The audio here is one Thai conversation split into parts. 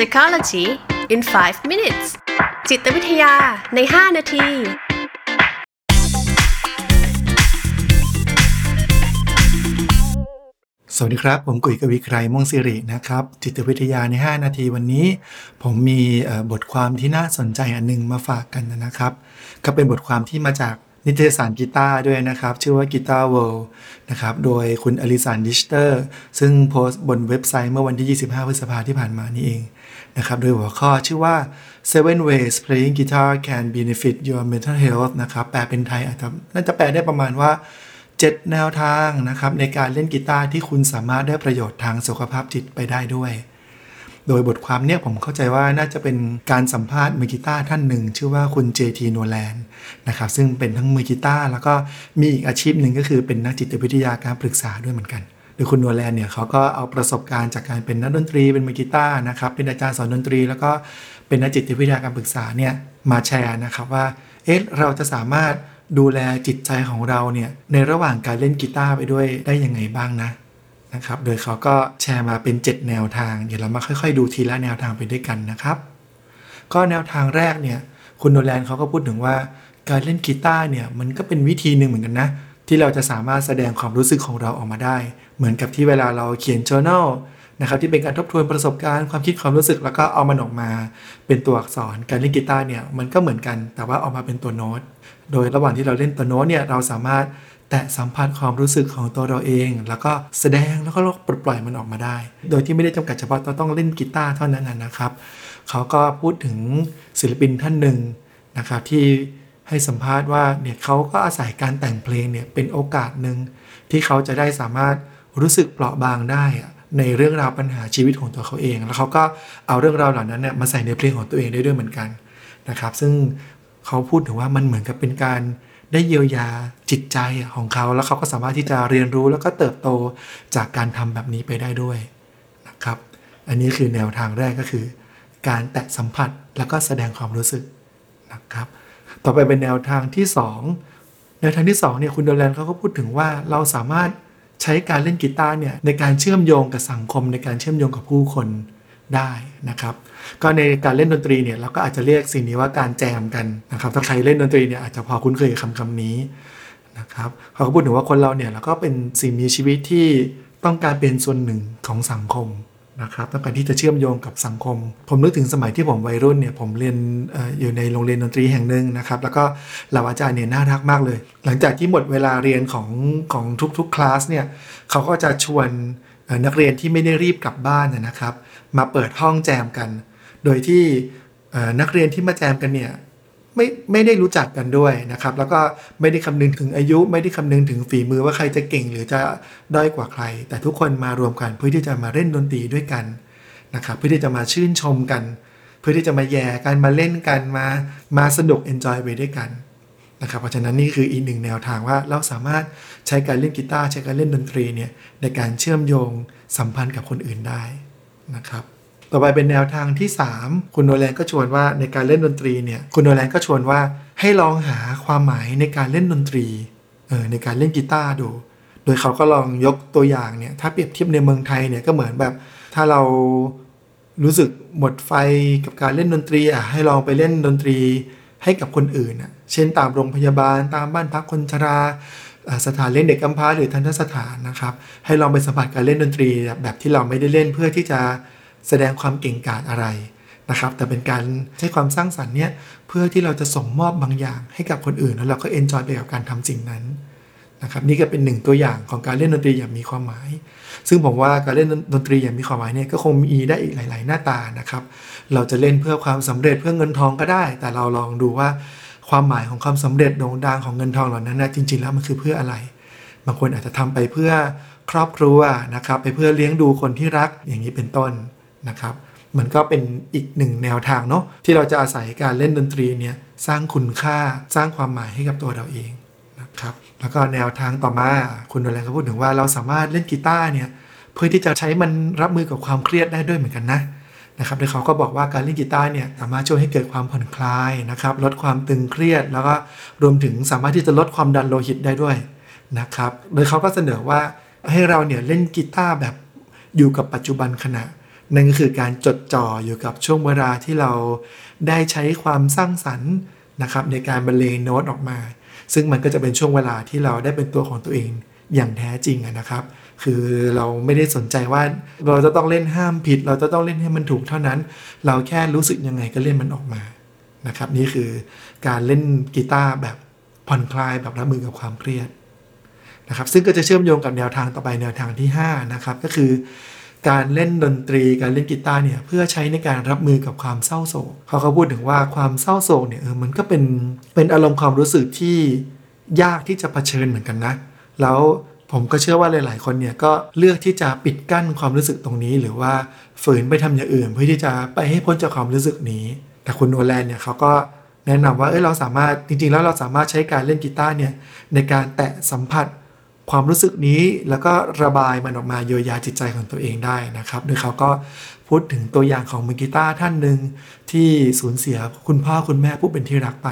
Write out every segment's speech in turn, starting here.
Psychology in 5 minutes จิตวิทยาใน 5 นาที สวัสดีครับ ผมกุยกวีไกรม่วงสิรินะครับ จิตวิทยาใน 5 นาทีวันนี้ ผมมีบทความที่น่าสนใจอันหนึงมาฝากกันนะครับ ก็เป็นบทความที่มาจากนิตยสารกีตาร์ด้วยนะครับ ชื่อว่า Guitar World นะครับ โดยคุณอลิสานดิชเตอร์ ซึ่งโพสต์บนเว็บไซต์เมื่อวันที่ 25 พฤษภาที่ผ่านมานี่เอง นะครับโดยหัวข้อชื่อว่า seven ways playing guitar can benefit your mental health นะครับแปลเป็นไทยอาจจะน่าจะแปลได้ประมาณว่า 7 แนวทางนะครับในการเล่นกีตาร์ที่คุณสามารถได้ประโยชน์ทางสุขภาพจิตไปได้ด้วย โดยบทความเนี่ยผมเข้าใจว่าน่าจะเป็นการสัมภาษณ์มือกีตาร์ท่านหนึ่ง ชื่อว่าคุณ JT n o l a n นะครับซึ่งเป็นทั้งมือกีตาร์แล้วก็มีอีกอาชีพหนึ่งก็คือเป็นนักจิตวิทยาการปรึกษาด้วยเหมือนกัน โดยคุณโนแลนเนี่ยเขาก็เอาประสบการณ์จากการเป็นนักดนตรีเป็นมือกีตาร์นะครับเป็นอาจารย์สอนดนตรี แล้วก็เป็นนักจิตวิทยาการปรึกษาเนี่ยมาแชร์นะครับว่าเอ๊ะเราจะสามารถดูแลจิตใจของเราเนี่ยในระหว่างการเล่นกีตาร์ไปด้วยได้ยังไงบ้างนะนะครับ โดยเขาก็แชร์มาเป็น 7 แนวทาง เดี๋ยวเรามาค่อยๆ ดูทีละแนวทางไปด้วยกันนะครับ ก็แนวทางแรกเนี่ย คุณโนแลนเขาก็พูดถึงว่า การเล่นกีตาร์เนี่ยมันก็เป็นวิธีหนึ่งเหมือนกันนะ ที่เราจะสามารถแสดงความรู้สึกของเราออกมาได้ เหมือนกับที่เวลาเราเขียน journal นะครับที่เป็นการทบทวนประสบการณ์ความคิดความรู้สึกแล้วก็เอามันออกมาเป็นตัวอักษรการเล่นกีตาร์เนี่ยมันก็เหมือนกัน แต่ว่าออกมาเป็นตัวโน้ต โดยระหว่างที่เราเล่นตัวโน้ตเนี่ยเราสามารถแตะสัมผัสความรู้สึกของตัวเราเอง แล้วก็แสดงแล้วก็ปลดปล่อยมันออกมาได้ โดยที่ไม่ได้จำกัดเฉพาะต้องเล่นกีตาร์เท่านั้นนะครับ เขาก็พูดถึงศิลปินท่านหนึ่งนะครับที่ ให้สัมภาษณ์ว่าเนี่ยเขาก็อาศัยการแต่งเพลงเนี่ยเป็นโอกาสหนึ่งที่เขาจะได้สามารถรู้สึกเปราะบางได้ในเรื่องราวปัญหาชีวิตของตัวเขาเอง แล้วเขาก็เอาเรื่องราวเหล่านั้นเนี่ยมาใส่ในเพลงของตัวเองได้ด้วยเหมือนกันนะครับ ซึ่งเขาพูดถึงว่ามันเหมือนกับเป็นการได้เยียวยาจิตใจของเขา แล้วเขาก็สามารถที่จะเรียนรู้แล้วก็เติบโตจากการทำแบบนี้ไปได้ด้วยนะครับ อันนี้คือแนวทางแรกก็คือ การแตะสัมผัสแล้วก็แสดงความรู้สึกนะครับ ต่อไปเป็นแนวทางที่ 2 แนวทางที่2เนี่ยคุณโดแลนเขาก็พูดถึงว่าเราสามารถใช้การเล่นกีตาร์เนี่ยในการเชื่อมโยงกับสังคมในการเชื่อมโยงกับผู้คนได้นะครับ ก็ในการเล่นดนตรีเนี่ยเราก็อาจจะเรียกสิ่งนี้ว่าการแจมกันนะครับถ้าใครเล่นดนตรีเนี่ยอาจจะพอคุ้นเคยกับคำคำนี้นะครับเขาก็พูดถึงว่าคนเราเนี่ยเราก็เป็นสิ่งมีชีวิตที่ต้องการเป็นส่วนหนึ่งของสังคม นะครับต้องการที่จะเชื่อมโยงกับสังคม ผมนึกถึงสมัยที่ผมวัยรุ่นเนี่ยผมเรียนออยู่ในโรงเรียนดนตรีแห่งหนึ่งนะครับแล้วก็เหล่าอาจารย์เนี่ยน่ารักมากเลย หลังจากที่หมดเวลาเรียนของของทุกๆคลาสเนี่ยเขาก็จะชวนนักเรียนที่ไม่ได้รีบกลับบ้านนะครับ มาเปิดห้องแจมกัน โดยที่นักเรียนที่มาแจมกันเนี่ย ไม่ไม่ได้รู้จักกันด้วยนะครับ แล้วก็ไม่ได้คำนึงถึงอายุ ไม่ได้คำนึงถึงฝีมือว่าใครจะเก่งหรือจะด้อยกว่าใคร แต่ทุกคนมารวมกันเพื่อที่จะมาเล่นดนตรีด้วยกันนะครับเพื่อที่จะมาชื่นชมกัน เพื่อที่จะมาแย่กันมาเล่นกันมามาสนุกเอนจอยไปด้วยกันนะครับเพราะฉะนั้นนี่คืออีกหนึ่งแนวทางว่าเราสามารถใช้การเล่นกีตาร์ใช้การเล่นดนตรีเนี่ยในการเชื่อมโยงสัมพันธ์กับคนอื่นได้นะครับ ต่อไปเป็นแนวทางที่ 3 คุณโนแลนก็ชวนว่าในการเล่นดนตรีเนี่ยคุณโนแลนก็ชวนว่าให้ลองหาความหมายในการเล่นดนตรีเออในการเล่นกีตาร์ดู โดยเขาก็ลองยกตัวอย่างเนี่ยถ้าเปรียบเทียบในเมืองไทยเนี่ยก็เหมือนแบบ ถ้าเรารู้สึกหมดไฟกับการเล่นดนตรีอะให้ลองไปเล่นดนตรีให้กับคนอื่นอะเช่นตามโรงพยาบาลตามบ้านพักคนชราสถานเลี้ยงเด็กกำพร้าหรือทันทสถานนะครับ ให้ลองไปสัมผัสการเล่นดนตรีแบบที่เราไม่ได้เล่นเพื่อที่จะ แสดงความเก่งกาจอะไรนะครับ แต่เป็นการใช้ความสร้างสรรค์เนี่ยเพื่อที่เราจะส่งมอบบางอย่างให้กับคนอื่น แล้วเราก็เอนจอยไปกับการทำสิ่งนั้นนะครับนี่ก็เป็นหนึ่งตัวอย่างของการเล่นดนตรีอย่างมีความหมาย ซึ่งผมว่าการเล่นดนตรีอย่างมีความหมายเนี่ยก็คงมีได้อีกหลาย ๆ หน้าตานะครับ เราจะเล่นเพื่อความสำเร็จเพื่อเงินทองก็ได้ แต่เราลองดูว่าความหมายของความสำเร็จโด่งดังของเงินทองเหล่านั้นนะจริง ๆ แล้วมันคือเพื่ออะไร บางคนอาจจะทำไปเพื่อครอบครัวนะครับ ไปเพื่อเลี้ยงดูคนที่รักอย่างนี้เป็นต้น นะครับ มันก็เป็นอีกหนึ่งแนวทางเนาะที่เราจะอาศัยการเล่นดนตรีเนี่ยสร้างคุณค่าสร้างความหมายให้กับตัวเราเองนะครับแล้วก็แนวทางต่อมาคุณโดแลนก็พูดถึงว่าเราสามารถเล่นกีตาร์เนี่ยเพื่อที่จะใช้มันรับมือกับความเครียดได้ด้วยเหมือนกันนะนะครับโดยเขาก็บอกว่าการเล่นกีตาร์เนี่ยสามารถช่วยให้เกิดความผ่อนคลายนะครับลดความตึงเครียด แล้วก็รวมถึงสามารถที่จะลดความดันโลหิตได้ด้วยนะครับโดยเขาก็เสนอว่าให้เราเนี่ยเล่นกีตาร์แบบอยู่กับปัจจุบันขณะ นั่นก็คือการจดจ่ออยู่กับช่วงเวลาที่เราได้ใช้ความสร้างสรรค์นะครับในการบรรเลงโน้ตออกมา ซึ่งมันก็จะเป็นช่วงเวลาที่เราได้เป็นตัวของตัวเองอย่างแท้จริงนะครับ คือเราไม่ได้สนใจว่าเราจะต้องเล่นห้ามผิด เราจะต้องเล่นให้มันถูกเท่านั้น เราแค่รู้สึกยังไงก็เล่นมันออกมานะครับนี่คือการเล่นกีตาร์แบบผ่อนคลายแบบรับมือกับความเครียดนะครับซึ่งก็จะเชื่อมโยงกับแนวทางต่อไปแนวทางที่5นะครับก็คือ การเล่นดนตรีการเล่นกีตาร์เนี่ยเพื่อใช้ในการรับมือกับความเศร้าโศกเขาเขาพูดถึงว่าความเศร้าโศกเนี่ยเออมันก็เป็นเป็นอารมณ์ความรู้สึกที่ยากที่จะะเผชิญเหมือนกันนะ แล้วผมก็เชื่อว่าหลาย ๆ คนเนี่ยก็เลือกที่จะปิดกั้นความรู้สึกตรงนี้ หรือว่าฝืนไปทำอย่างอื่น เพื่อที่จะไปให้พ้นจากความรู้สึกนี้ แต่คุณโอแลนเนี่ยเขาก็แนะนำว่าเอ้ยเราสามารถจริง ๆ แล้วเราสามารถใช้การเล่นกีตาร์เนี่ยในการแตะสัมผัส ความรู้สึกนี้แล้วก็ระบายมันออกมาเยียวยาจิตใจของตัวเองได้นะครับ โดยเขาก็พูดถึงตัวอย่างของมือกีตาร์ท่านหนึ่งที่สูญเสียคุณพ่อคุณแม่ผู้เป็นที่รักไป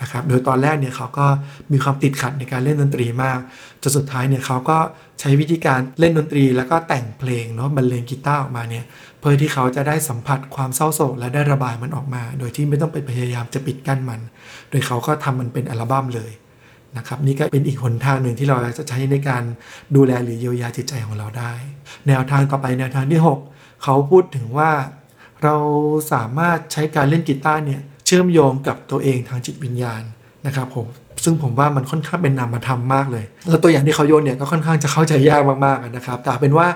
นะครับ โดยตอนแรกเนี่ยเขาก็มีความติดขัดในการเล่นดนตรีมากจนสุดท้ายเนี่ยเขาก็ใช้วิธีการเล่นดนตรี แล้วก็แต่งเพลงเนาะบรรเลงกีตาร์ออกมาเนี่ยเพื่อที่เขาจะได้สัมผัสความเศร้าโศกและได้ระบายมันออกมา โดยที่ไม่ต้องไปพยายามจะปิดกั้นมัน โดยเขาก็ทำมันเป็นอัลบั้มเลย นะครับนี่ก็เป็นอีกหนทางหนึ่งที่เราจะใช้ในการดูแลหรือเยียวยาจิตใจของเราได้ แนวทางต่อไปแนวทางที่ 6 เขาพูดถึงว่าเราสามารถใช้การเล่นกีตาร์เนี่ยเชื่อมโยงกับตัวเองทางจิตวิญญาณนะครับผมซึ่งผมว่ามันค่อนข้างเป็นนามธรรมมากเลย แล้วตัวอย่างที่เขาโยนเนี่ยก็ค่อนข้างจะเข้าใจยากมากๆนะครับ แต่เป็นว่า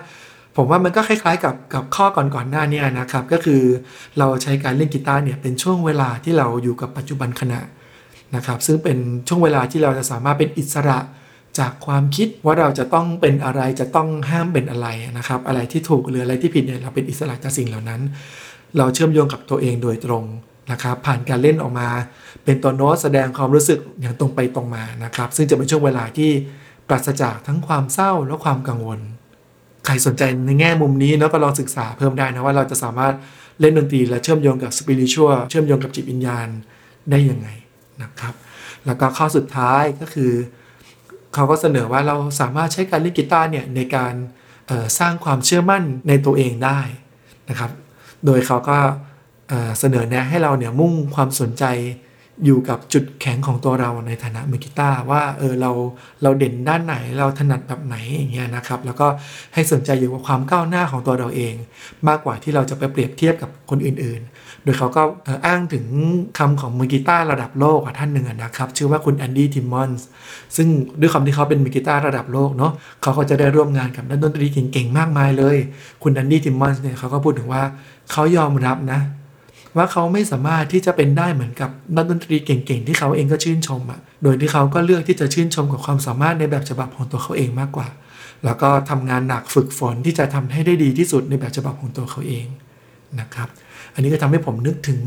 ผมว่ามันก็คล้ายๆกับกับข้อก่อนๆหน้านี้นะครับ ก็คือเราใช้การเล่นกีตาร์เนี่ยเป็นช่วงเวลาที่เราอยู่กับปัจจุบันขณะ นะครับซึ่งเป็นช่วงเวลาที่เราจะสามารถเป็นอิสระจากความคิดว่าเราจะต้องเป็นอะไรจะต้องห้ามเป็นอะไรนะครับ อะไรที่ถูกหรืออะไรที่ผิดเนี่ยเราเป็นอิสระจากสิ่งเหล่านั้น เราเชื่อมโยงกับตัวเองโดยตรงนะครับ ผ่านการเล่นออกมา เป็นตัวโน้ตแสดงความรู้สึกอย่างตรงไปตรงมานะครับ ซึ่งจะเป็นช่วงเวลาที่ปราศจากทั้งความเศร้าและความกังวล ใครสนใจในแง่มุมนี้เนาะก็ลองศึกษาเพิ่มได้นะว่าเราจะสามารถเล่นดนตรีและเชื่อมโยงกับสปิริตชัวเชื่อมโยงกับจิตวิญญาณได้ยังไง นะครับ แล้วก็ข้อสุดท้ายก็คือ เขาก็เสนอว่าเราสามารถใช้การเล่นกีตาร์เนี่ยในการสร้างความเชื่อมั่นในตัวเองได้นะครับ โดยเขาก็เสนอแนะให้เราเนี่ยมุ่งความสนใจ อยู่กับจุดแข็งของตัวเราในฐานะมือกีตาร์ว่าเออเราเราเด่นด้านไหนเราถนัดแบบไหนอย่างเงี้ยนะครับ แล้วก็ให้สนใจอยู่กับความก้าวหน้าของตัวเราเอง มากกว่าที่เราจะไปเปรียบเทียบกับคนอื่นๆ โดยเขาก็อ้างถึงคำของมือกีตาร์ระดับโลกท่านหนึ่งนะครับ ชื่อว่าคุณ Andy Timmons ซึ่งด้วยคำที่เขาเป็นมือกีตาร์ระดับโลกเนาะเขาก็จะได้ร่วมงานกับนักดนตรีเก่งๆมากมายเลย คุณ Andy Timmons เนี่ยเขาก็พูดถึงว่าเขายอมรับนะ ว่าเขาไม่สามารถที่จะเป็นได้เหมือนกับนักดนตรีเก่งๆที่เขาเองก็ชื่นชมอะ่ะ โดยที่เขาก็เลือกที่จะชื่นชมกับความสามารถในแบบฉบับของตัวเขาเองมากกว่า แล้วก็ทำงานหนักฝึกฝนที่จะทำให้ได้ดีที่สุดในแบบฉบับของตัวเขาเองนะครับ อันนี้ก็ทำให้ผมนึกถึง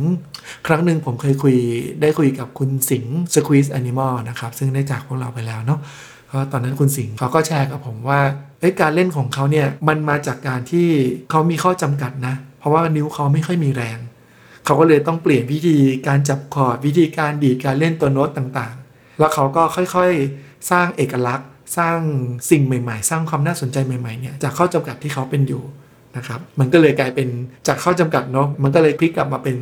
ครั้งหนึ่งผมเคยคุยได้คุยกับคุณสิงห์สควีสแอนิมอลนะครับ ซึ่งได้จากพวกเราไปแล้วเนาะเพราะตอนนั้นคุณสิงห์เขาก็แชร์กับผมว่าการเล่นของเขาเนี่ยมันมาจากการที่เขามีข้อจำกัดนะ เพราะว่านิ้วเขาไม่ค่อยมีแรง เขาก็เลยต้องเปลี่ยนวิธีการจับคอร์ดวิธีการดีดการเล่นตัวโน้ตต่างๆ แล้วเขาก็ค่อยๆ สร้างเอกลักษณ์ สร้างสิ่งใหม่ๆ สร้างความน่าสนใจใหม่ๆเนี่ยจากข้อจำกัดที่เขาเป็นอยู่นะครับมันก็เลยกลายเป็นจากข้อจำกัดเนาะมันก็เลยพลิกกลับมาเป็น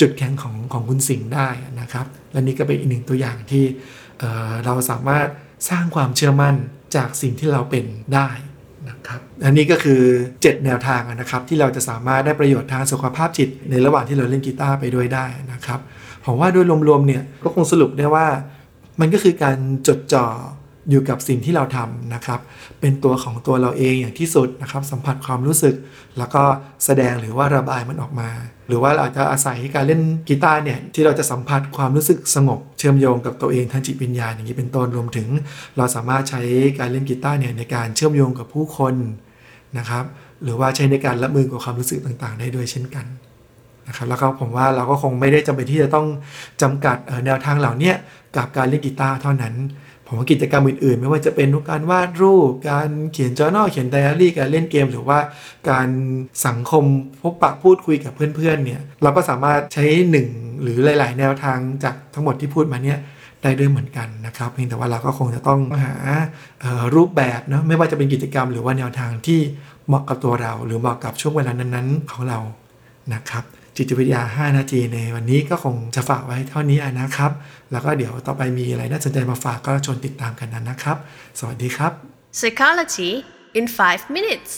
จุดแข็งของของคุณสิงห์ได้นะครับ และนี่ก็เป็นอีกหนึ่งตัวอย่างที่เเราสามารถสร้างความเชื่อมั่นจากสิ่งที่เราเป็นได้ ครับอันนี้ก็คือ 7 แนวทางนะครับที่เราจะสามารถได้ประโยชน์ทางสุขภาพจิต ในระหว่างที่เราเล่นกีตาร์ไปด้วยได้นะครับผมว่าโดยรวมๆเนี่ยก็คงสรุปได้ว่า มันก็คือการจดจ่อ อยู่กับสิ่งที่เราทำนะครับ เป็นตัวของตัวเราเองอย่างที่สุดนะครับ สัมผัสความรู้สึก แล้วก็แสดงหรือว่าระบายมันออกมา หรือว่าเราจะอาศัยการเล่นกีตาร์เนี่ยที่เราจะสัมผัสความรู้สึกสงบ เชื่อมโยงกับตัวเองทางจิตวิญญาณอย่างนี้เป็นต้นรวมถึง เราสามารถใช้การเล่นกีตาร์เนี่ยในการเชื่อมโยงกับผู้คนนะครับหรือว่าใช้ในการรับมือกับความรู้สึกต่างๆ ได้ด้วยเช่นกันนะครับแล้วก็ผมว่าเราก็คงไม่ได้จำเป็นที่จะต้องจำกัดแนวทางเหล่านี้กับการเล่นกีตาร์เท่านั้น ผมว่ากิจกรรมอื่นๆ ไม่ว่าจะเป็นการวาดรูป การเขียนจอ r n เขียนไดอารี่ การเล่นเกม หรือว่าการสังคมพบปะพูดคุยกับเพื่อนๆ เนี่ย เราก็สามารถใช้หนึ่งหรือหลาย ๆ แนวทางจากทั้งหมดที่พูดมาเนี่ยได้ด้วยเหมือนกันนะครับเพียงแต่ว่าเราก็คงจะต้องหารูปแบบเนะไม่ว่าจะเป็นกิจกรรมหรือว่าแนวทางที่เหมาะกับตัวเรา หรือเหมาะกับช่วงเวลานั้น ๆ ของเรานะครับ จิตวิทยา 5 นาทีในวันนี้ก็คงจะฝากไว้เท่านี้นะครับ แล้วก็เดี๋ยวต่อไปมีอะไรน่าสนใจมาฝากก็ชวนติดตามกันนะครับ สวัสดีครับ Psychology in 5 minutes